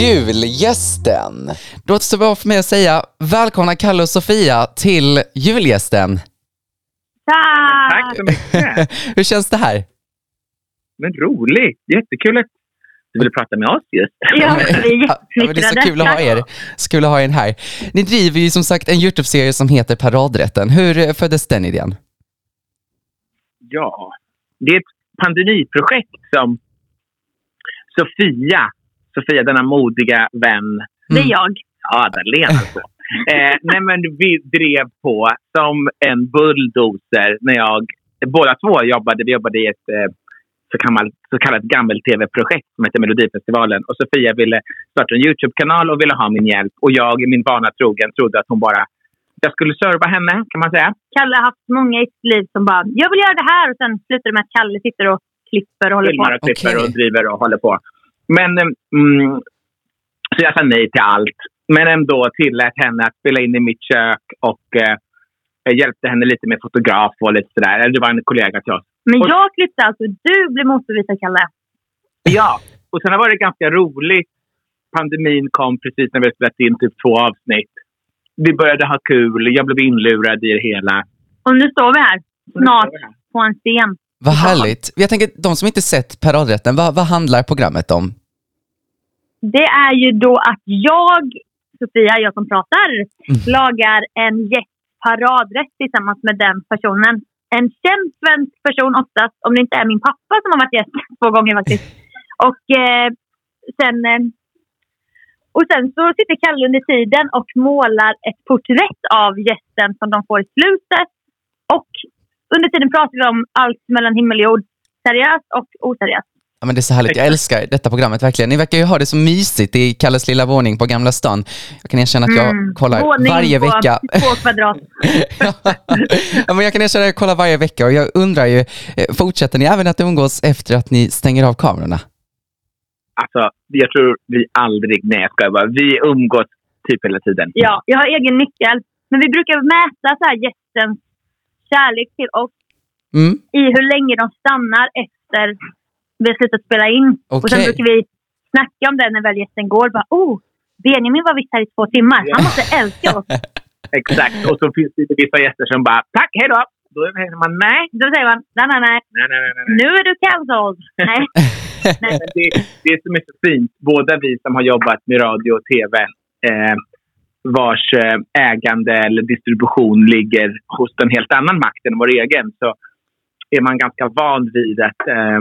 Julgästen. Då återstår bara för mig att säga välkomna Kalle och Sofia till julgästen. Tack! Tack så mycket. Hur känns det här? Men roligt. Jättekul att du ville prata med oss just. Ja, vi är Ja, men det är så kul att ha er. Så kul att ha er här. Ni driver ju som sagt en Youtube-serie som heter Paradrätten. Hur eh, föddes den idén? Ja, det är ett pandemiprojekt som Sofia, Sofia denna modiga vän, Det är jag. ja, så. Eh, nej, men vi drev på som en bulldozer när jag, båda två jobbade, vi jobbade i ett eh, så, gammalt, så kallat gammel-tv-projekt som heter Melodifestivalen. Och Sofia ville starta en Youtube-kanal och ville ha min hjälp. Och jag, min vana trogen, trodde att hon bara jag skulle serva henne, kan man säga. Kalle har haft många i sitt liv som bara, jag vill göra det här. Och sen slutar det med att Kalle sitter och klipper och håller på. filmar och klipper Okej. och driver och håller på. Men mm, så jag sa nej till allt. Men ändå tillät henne att spela in i mitt kök och eh, jag hjälpte henne lite med fotograf och lite sådär. Eller Det var en kollega till oss. Men Och- jag klippte alltså, du blev motbevisad Kalle. Ja, och sen var det ganska roligt. Pandemin kom precis när vi spelat in typ två avsnitt. Vi började ha kul, jag blev inlurad i det hela. Och nu står vi här, snart på en scen. Vad härligt. Jag tänker, de som inte sett Paradrätten, vad, vad handlar programmet om? Det är ju då att jag, Sofia, jag som pratar, lagar en paradrätt tillsammans med den personen. En känd svensk person oftast, om det inte är min pappa som har varit gäst två gånger faktiskt. Och eh, sen... Eh, och sen så sitter Kalle under tiden och målar ett porträtt av gästen som de får i slutet. Och under tiden pratar vi om allt mellan himmel och jord. Seriöst och oseriöst. Ja, men det är så härligt. Jag älskar detta programmet verkligen. Ni verkar ju ha det så mysigt i Kalles lilla våning på Gamla stan. Jag kan erkänna att jag Mm. kollar varje på vecka. två kvadrat. ja, men jag kan erkänna att jag kollar varje vecka och jag undrar ju, eh, fortsätter ni även att umgås efter att ni stänger av kamerorna? Alltså, jag tror vi aldrig... Nej, jag skojar bara. Vi umgås typ hela tiden. Ja, jag har egen nyckel. Men vi brukar mäta så här gästens kärlek till oss Mm. i hur länge de stannar efter vi har slutat spela in. Och sen brukar vi snacka om det när väl gästen går. Bara, oh, Benjamin var visst här i två timmar. Han måste älska oss. Exakt. Och så finns det vissa gäster som bara “tack, hej då”. Då säger man nej. Då säger man, nej, nej, nej. Nej, nej, nej. nej. Nu är du cancelled. Nej. nej. Det, det är som är så fint. Båda vi som har jobbat med radio och tv eh, vars eh, ägande eller distribution ligger hos en helt annan makt än vår egen så är man ganska van vid att, eh,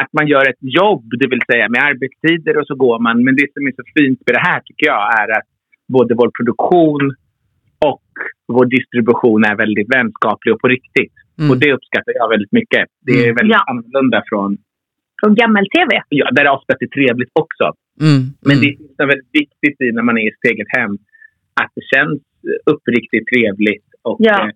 att man gör ett jobb, det vill säga med arbetstider och så går man. Men det som är så fint med det här tycker jag är att både vår produktion och vår distribution är väldigt vänskaplig och på riktigt. Mm. Och det uppskattar jag väldigt mycket. Det är Mm. väldigt Ja. annorlunda från Från gammel-tv. ja, där det oftast är trevligt också. Mm. Men mm. det är väldigt viktigt i när man är i sitt eget hem att det känns uppriktigt trevligt och Ja. eh,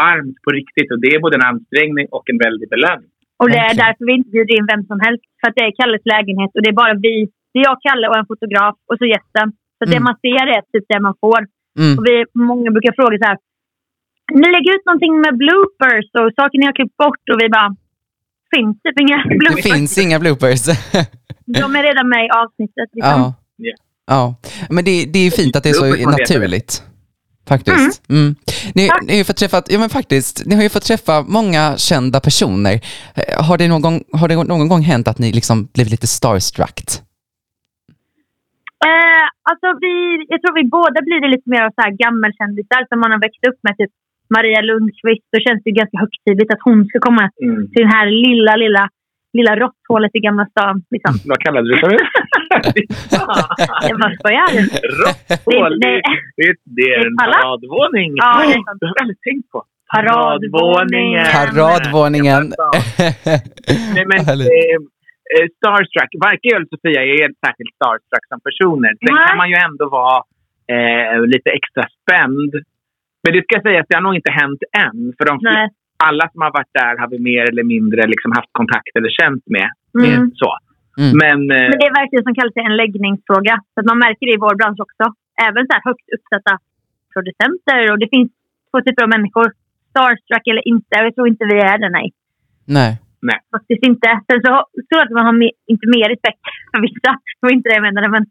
varmt på riktigt. Och det är både en ansträngning och en väldig belöning. Och det är därför vi inte bjuder in vem som helst. För att det är Kalles lägenhet och det är bara vi. Det är jag, Kalle och en fotograf och så gästen. Så det Mm. man ser är typ det man får. Mm. Och vi, många brukar fråga så här. Ni lägger ut någonting med bloopers och saker ni har klippt bort och vi bara. Finns typ inga Det bloopers. finns inga bloopers. De är redan med i avsnittet. Liksom. ja. Ja. Men det, det är ju fint att det är så naturligt. Faktiskt. Mm. Ni, ni, har ju fått träffa, ja, men faktiskt, ni har ju fått träffa många kända personer. Eh, Har det någon gång, har det någon gång hänt att ni liksom blev lite starstruck? Eh, alltså vi, jag tror vi båda blir det lite mer av så här gammelkändisar som man har växt upp med. Typ Maria Lundqvist. Då känns det ju ganska högtidligt att hon ska komma Mm. till det här lilla, lilla, lilla råtthålet i Gamla stan. Liksom. Vad kallade du det för? Jag bara skojar. Råtthål. Det- Det, det, det är en paradvåning. Ja, det är sant. det har jag aldrig tänkt på. Paradvåningen. Paradvåningen. Nej, men, eh, eh, starstruck. Varken jag eller Sofia är särskilt starstruck som personer. Sen kan man ju ändå vara eh, lite extra spänd. Men det ska sägas, det har nog inte hänt än. För de, Nej. Alla som har varit där har vi mer eller mindre liksom haft kontakt eller känt med. Mm. med så. Mm. Men eh, Men det är verkligen som kallas en läggningsfråga. Så att man märker det i vår bransch också. Även så här högt uppsatta producenter. Och det finns två typer av människor. Starstruck eller inte. Jag tror inte vi är det, nej. Nej. Nej. Faktiskt inte. Sen så tror jag att man har mer, inte mer respekt för vissa. Det var inte det jag menade, men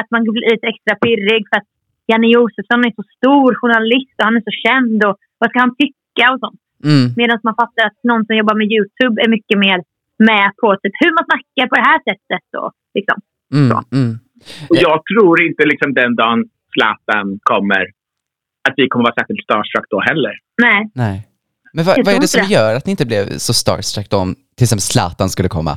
att man blir lite extra pirrig för att Janne Josefsson är så stor journalist och han är så känd och vad ska han tycka och sånt. Mm. Medan man fattar att någon som jobbar med YouTube är mycket mer med på typ, hur man snackar på det här sättet. Och, liksom. Mm. Mm. Och jag tror inte liksom den dagen Zlatan kommer att vi kommer vara särskilt starstruck då heller. Nej. Nej. Men vad, vad är det som det. gör att ni inte blev så starstruck om till exempel Zlatan skulle komma?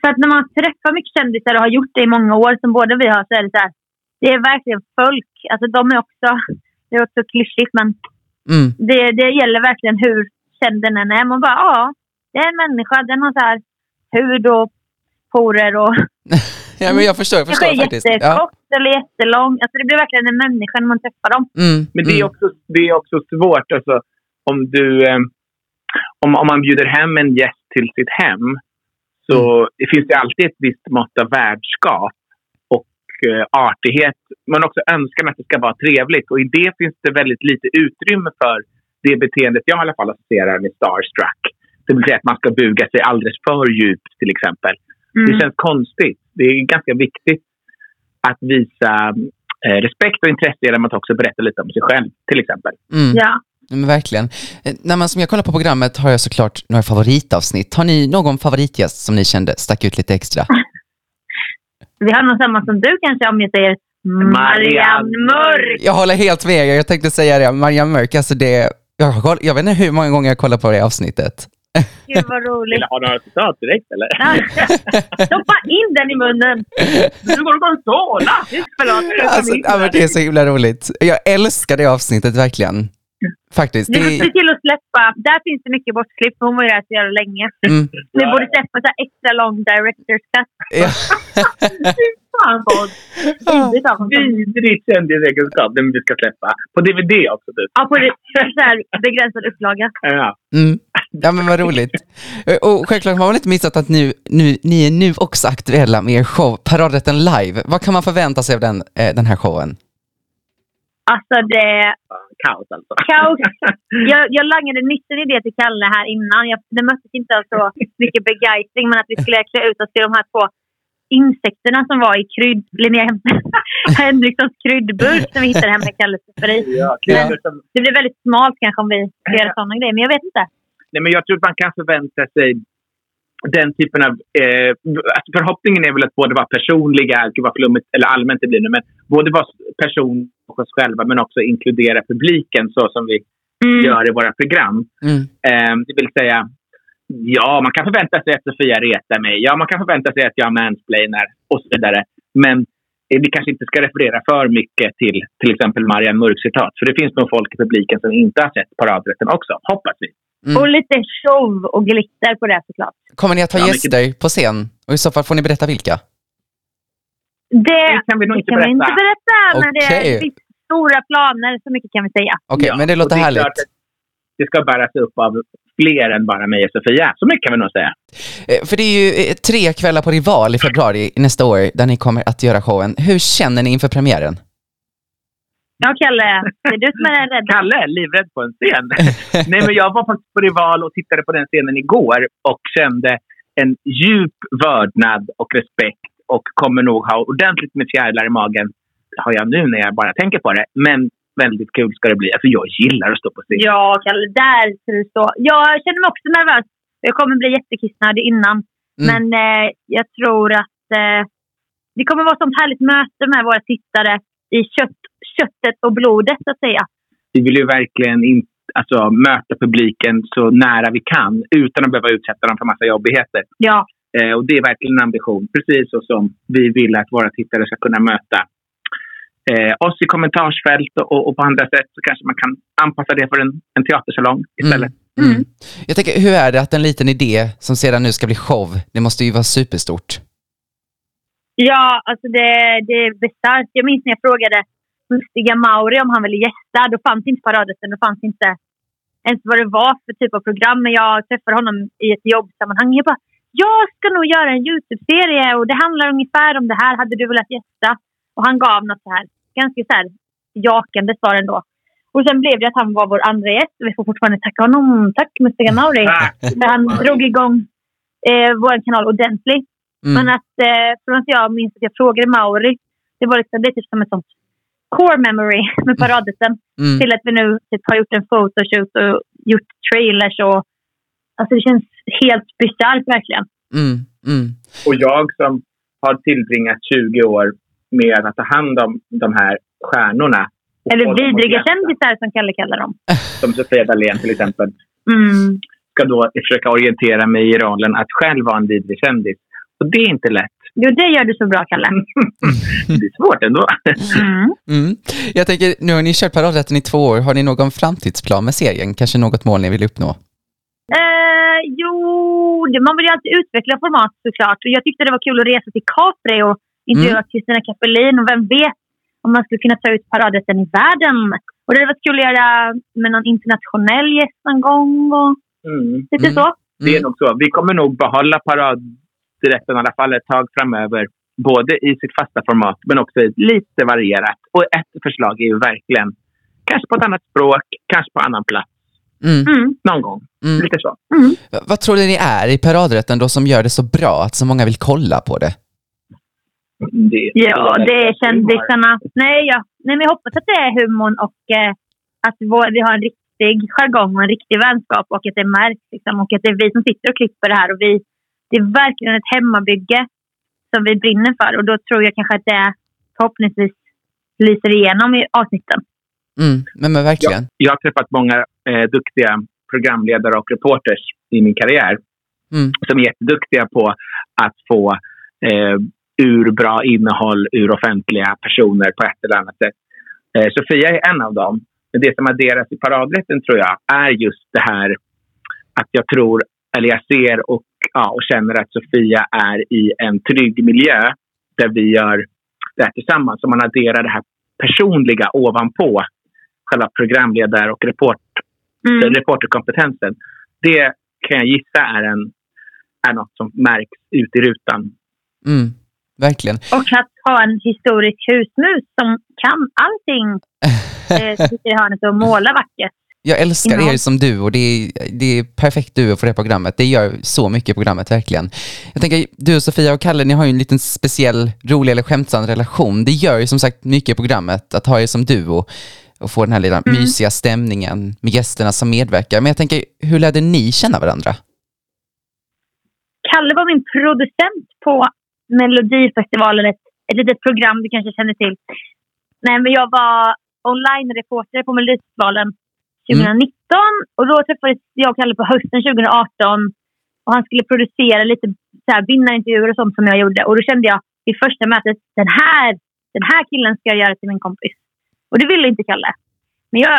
För att när man träffar mycket kändisar och har gjort det i många år, som både vi har, så är det så här. Det är verkligen folk. Alltså de är också, det är också klyschigt, men Mm. det, det gäller verkligen hur känd den än är. Man bara, ja, det är en människa. Den har så här hud och porer och Ja, men jag förstår, jag förstår är faktiskt. Ja. jättekort eller jättelång. Alltså det blir verkligen en människa när man träffar dem. Mm. Men det är mm. också, det är också svårt. Alltså, om, du, eh, om, om man bjuder hem en gäst till sitt hem så det finns det alltid ett visst mått av värdskap artighet. Men också önskan att det ska vara trevligt. Och i det finns det väldigt lite utrymme för det beteendet jag i alla fall associerar med starstruck. Det vill säga att man ska buga sig alldeles för djupt till exempel. Mm. Det känns konstigt. Det är ganska viktigt att visa eh, respekt och intresse genom att också berätta lite om sig själv, till exempel. Mm. Ja. Ja, Men verkligen. Eh, När man, som jag kollar på programmet har jag såklart några favoritavsnitt. Har ni någon favoritgäst som ni kände stack ut lite extra? Vi har nog samma som du kanske om jag säger Marianne Mörk. Jag håller helt med. Jag tänkte säga det. Marianne Mörk, alltså det... Jag, har koll- jag vet inte hur många gånger jag kollar på det avsnittet. Gud vad roligt. ha några citat direkt eller? Stoppa in den i munnen. Nu går att tåla! Förlåt. Alltså, det är så himla roligt. Jag älskar det avsnittet verkligen. Faktiskt. Vi Det måste till att släppa. Där finns det mycket bortklipp. Hon var ju där så jävla länge. mm, Vi borde släppa så här extra lång director's cut. ja. Fan vad vidrigt honom. Vidrigt kändisegenskap. Den vi ska släppa. På DVD också typ. Ja, på det, så här begränsad upplaga. Ja. Mm. ja, men vad roligt. Och självklart har man inte missat att nu, nu, ni är nu också aktuella med er show Paradrätten live. Vad kan man förvänta sig av den, eh, den här showen? Alltså det... Kaos alltså. Kaos. Jag, jag langade en idé till Kalle här innan. Jag, det möttes inte av så mycket begeistring, men att vi skulle klä ut oss till de här två insekterna som var i krydd... Linnea Henrikssons kryddburk som vi hittade hemma i Kalles skafferi. Ja. Det blir väldigt smalt kanske om vi göra sådana grejer, men jag vet inte. Nej, men jag tror att man kan förvänta sig den typen av... Eh, alltså förhoppningen är väl att både vara personliga, gud vad flummigt, eller allmänt det blir nu, men både vara person och oss själva men också inkludera publiken så som vi Mm. gör i våra program. Mm. Eh, det vill säga, ja, man kan förvänta sig att Sofia retar mig. Ja, man kan förvänta sig att jag mansplainar och så vidare. Men eh, vi kanske inte ska referera för mycket till till exempel Marianne Mörks citat. För det finns nog folk i publiken som inte har sett paradrätten också, hoppas vi. Mm. Och lite show och glitter på det såklart. Kommer ni att ha Ja, gäster på scen? Och i så fall får ni berätta vilka? Det, Det kan vi nog det inte berätta. inte berätta, men det Okej. finns stora planer, så mycket kan vi säga. Okej, Ja, men det låter är härligt. Det ska bäras upp av fler än bara mig och Sofia. Så mycket kan vi nog säga. Eh, För det är ju eh, tre kvällar på Rival i februari nästa år där ni kommer att göra showen. Hur känner ni inför premiären? Ja, Kalle, det är du som är rädd. Kalle livrädd på en scen. Nej, men jag var faktiskt på Rival och tittade på den scenen igår och kände en djup vördnad och respekt och kommer nog ha ordentligt med fjärilar i magen. Har jag nu när jag bara tänker på det. Men väldigt kul ska det bli. Alltså jag gillar att stå på scen. Ja, Kalle, där ska du stå. Jag känner mig också nervös. Jag kommer bli jättekissnödig innan. Mm. Men eh, jag tror att eh, det kommer vara ett sånt härligt möte med våra tittare i kött, köttet och blodet, så att säga. Vi vill ju verkligen in, alltså, möta publiken så nära vi kan utan att behöva utsätta dem för massa jobbigheter. Ja, Eh, och det är verkligen en ambition, precis så som vi vill att våra tittare ska kunna möta eh, oss i kommentarsfält och, och på andra sätt så kanske man kan anpassa det för en, en teatersalong istället. Mm. Mm. Jag tänker, hur är det att en liten idé som sedan nu ska bli show, det måste ju vara superstort. ja alltså det, det är bisarrt. Jag minns när jag frågade Mustiga Mauri om han ville gästa. Då fanns inte paradrätten. Då fanns inte ens vad det var för typ av program. Men jag träffade honom i ett jobbsammanhang. Jag bara, jag ska nog göra en YouTube-serie och det handlar ungefär om det här. Hade du velat gästa? Och han gav något så här, ganska så här jakande svar ändå. Och sen blev det att han var vår andra gäst. Vi får fortfarande tacka honom. Tack Mustafa Mauri. För han drog igång eh, vår kanal ordentligt. Mm. Men att eh, från att jag minns att jag frågade Mauri. Det var liksom, det är typ som ett sånt core memory med paradrätten. Mm. Till att vi nu typ, har gjort en photoshoot och gjort trailers. Och, alltså det känns helt bisarrt verkligen. Mm. Mm. Och jag som har tillbringat 20 år med att ta hand om de här stjärnorna. Eller vidriga kändisar som Kalle kallar dem. Som Sofia Dalén till exempel. Mm. Ska då försöka orientera mig i rollen att själv vara en vidrig kändis. Och det är inte lätt. Jo, det gör du så bra, Kalle. Det är svårt ändå. Mm. Mm. Jag tänker, nu har ni kört paradrätten i två år. Har ni någon framtidsplan med serien? Kanske något mål ni vill uppnå? Eh, jo, det, man vill ju alltid utveckla format såklart. Och jag tyckte det var kul att resa till Capri och intervjua Kristina Kapelin. Och vem vet om man skulle kunna ta ut paradrätten i världen. Och det hade varit kul att göra med någon internationell gäst någon gång och Mm. lite Mm. så. Det är Mm. nog så. Vi kommer nog behålla paradrätten i alla fall ett tag framöver. Både i sitt fasta format men också lite varierat. Och ett förslag är ju verkligen kanske på ett annat språk, kanske på annan plats. Mm. Mm. Någon gång. Mm. Lite så. V- Vad tror ni är i paradrätten då som gör det så bra att så många vill kolla på det? Det, Ja, det är kändisarna. Nej, ja. Nej, men jag hoppas att det är humorn och eh, att vår, vi har en riktig jargong och en riktig vänskap och att det märks. Liksom, och att det är vi som sitter och klipper det här. Och vi, det är verkligen ett hemmabygge som vi brinner för. Och då tror jag kanske att det förhoppningsvis lyser igenom i avsnitten. Mm. Men, men verkligen. Jag har träffat många eh, duktiga programledare och reporters i min karriär Mm. som är jätteduktiga på att få eh, ur bra innehåll ur offentliga personer på ett eller annat sätt. Eh, Sofia är en av dem. Men det som adderas i paradrätten tror jag är just det här att jag tror, eller jag ser och, ja, och känner att Sofia är i en trygg miljö där vi gör det här tillsammans. Så man adderar det här personliga ovanpå själva programledare och report, Mm. reporterkompetensen. Det kan jag gissa är, en, är något som märks ut i rutan. Mm. Verkligen. Och att ha en historisk husmus som kan allting. Eh, sitter i hörnet och målar vackert. Jag älskar er som duo. Det är, det är perfekt duo för det här programmet. Det gör så mycket i programmet, verkligen. Jag tänker, du och Sofia och Kalle, ni har ju en liten speciell, rolig eller skämtsam relation. Det gör ju som sagt mycket i programmet att ha er som duo och få den här lilla Mm. mysiga stämningen med gästerna som medverkar. Men jag tänker, hur lärde ni känna varandra? Kalle var min producent på Melodifestivalen, ett, ett litet program du kanske känner till. Nej, men jag var online-reporter på Melodifestivalen 2019 och då träffades jag och Kalle på hösten 2018 och han skulle producera lite så här, vinnarintervjuer och sånt som jag gjorde och då kände jag i första mötet den här, den här killen ska jag göra till min kompis. Och det ville inte Kalle. Men jag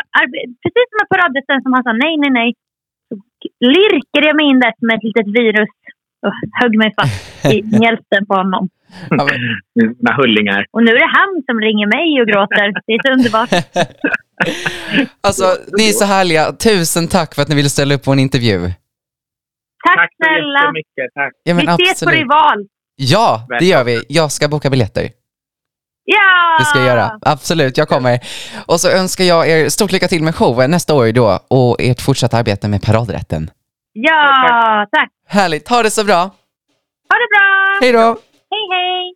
precis som med paradrätten som han sa nej, nej, nej. Så lirkade jag mig in där som ett litet virus och högg mig fast i mjälten på honom. Mina hullingar. Och nu är det han som ringer mig och gråter. Det är så underbart. alltså, ni är så härliga. Tusen tack för att ni ville ställa upp på en intervju. Tack, Tack så snälla. jättemycket. Tack. Ja, Vi ses på absolut. Rival. Ja, det gör vi. Jag ska boka biljetter. Ja! Det ska jag göra. Absolut, jag kommer. Och så önskar jag er stort lycka till med showen nästa år då och ert fortsatta arbete med paradrätten. Ja, tack. Härligt, ha det så bra. Ha det bra. Hej då! Hej, hej.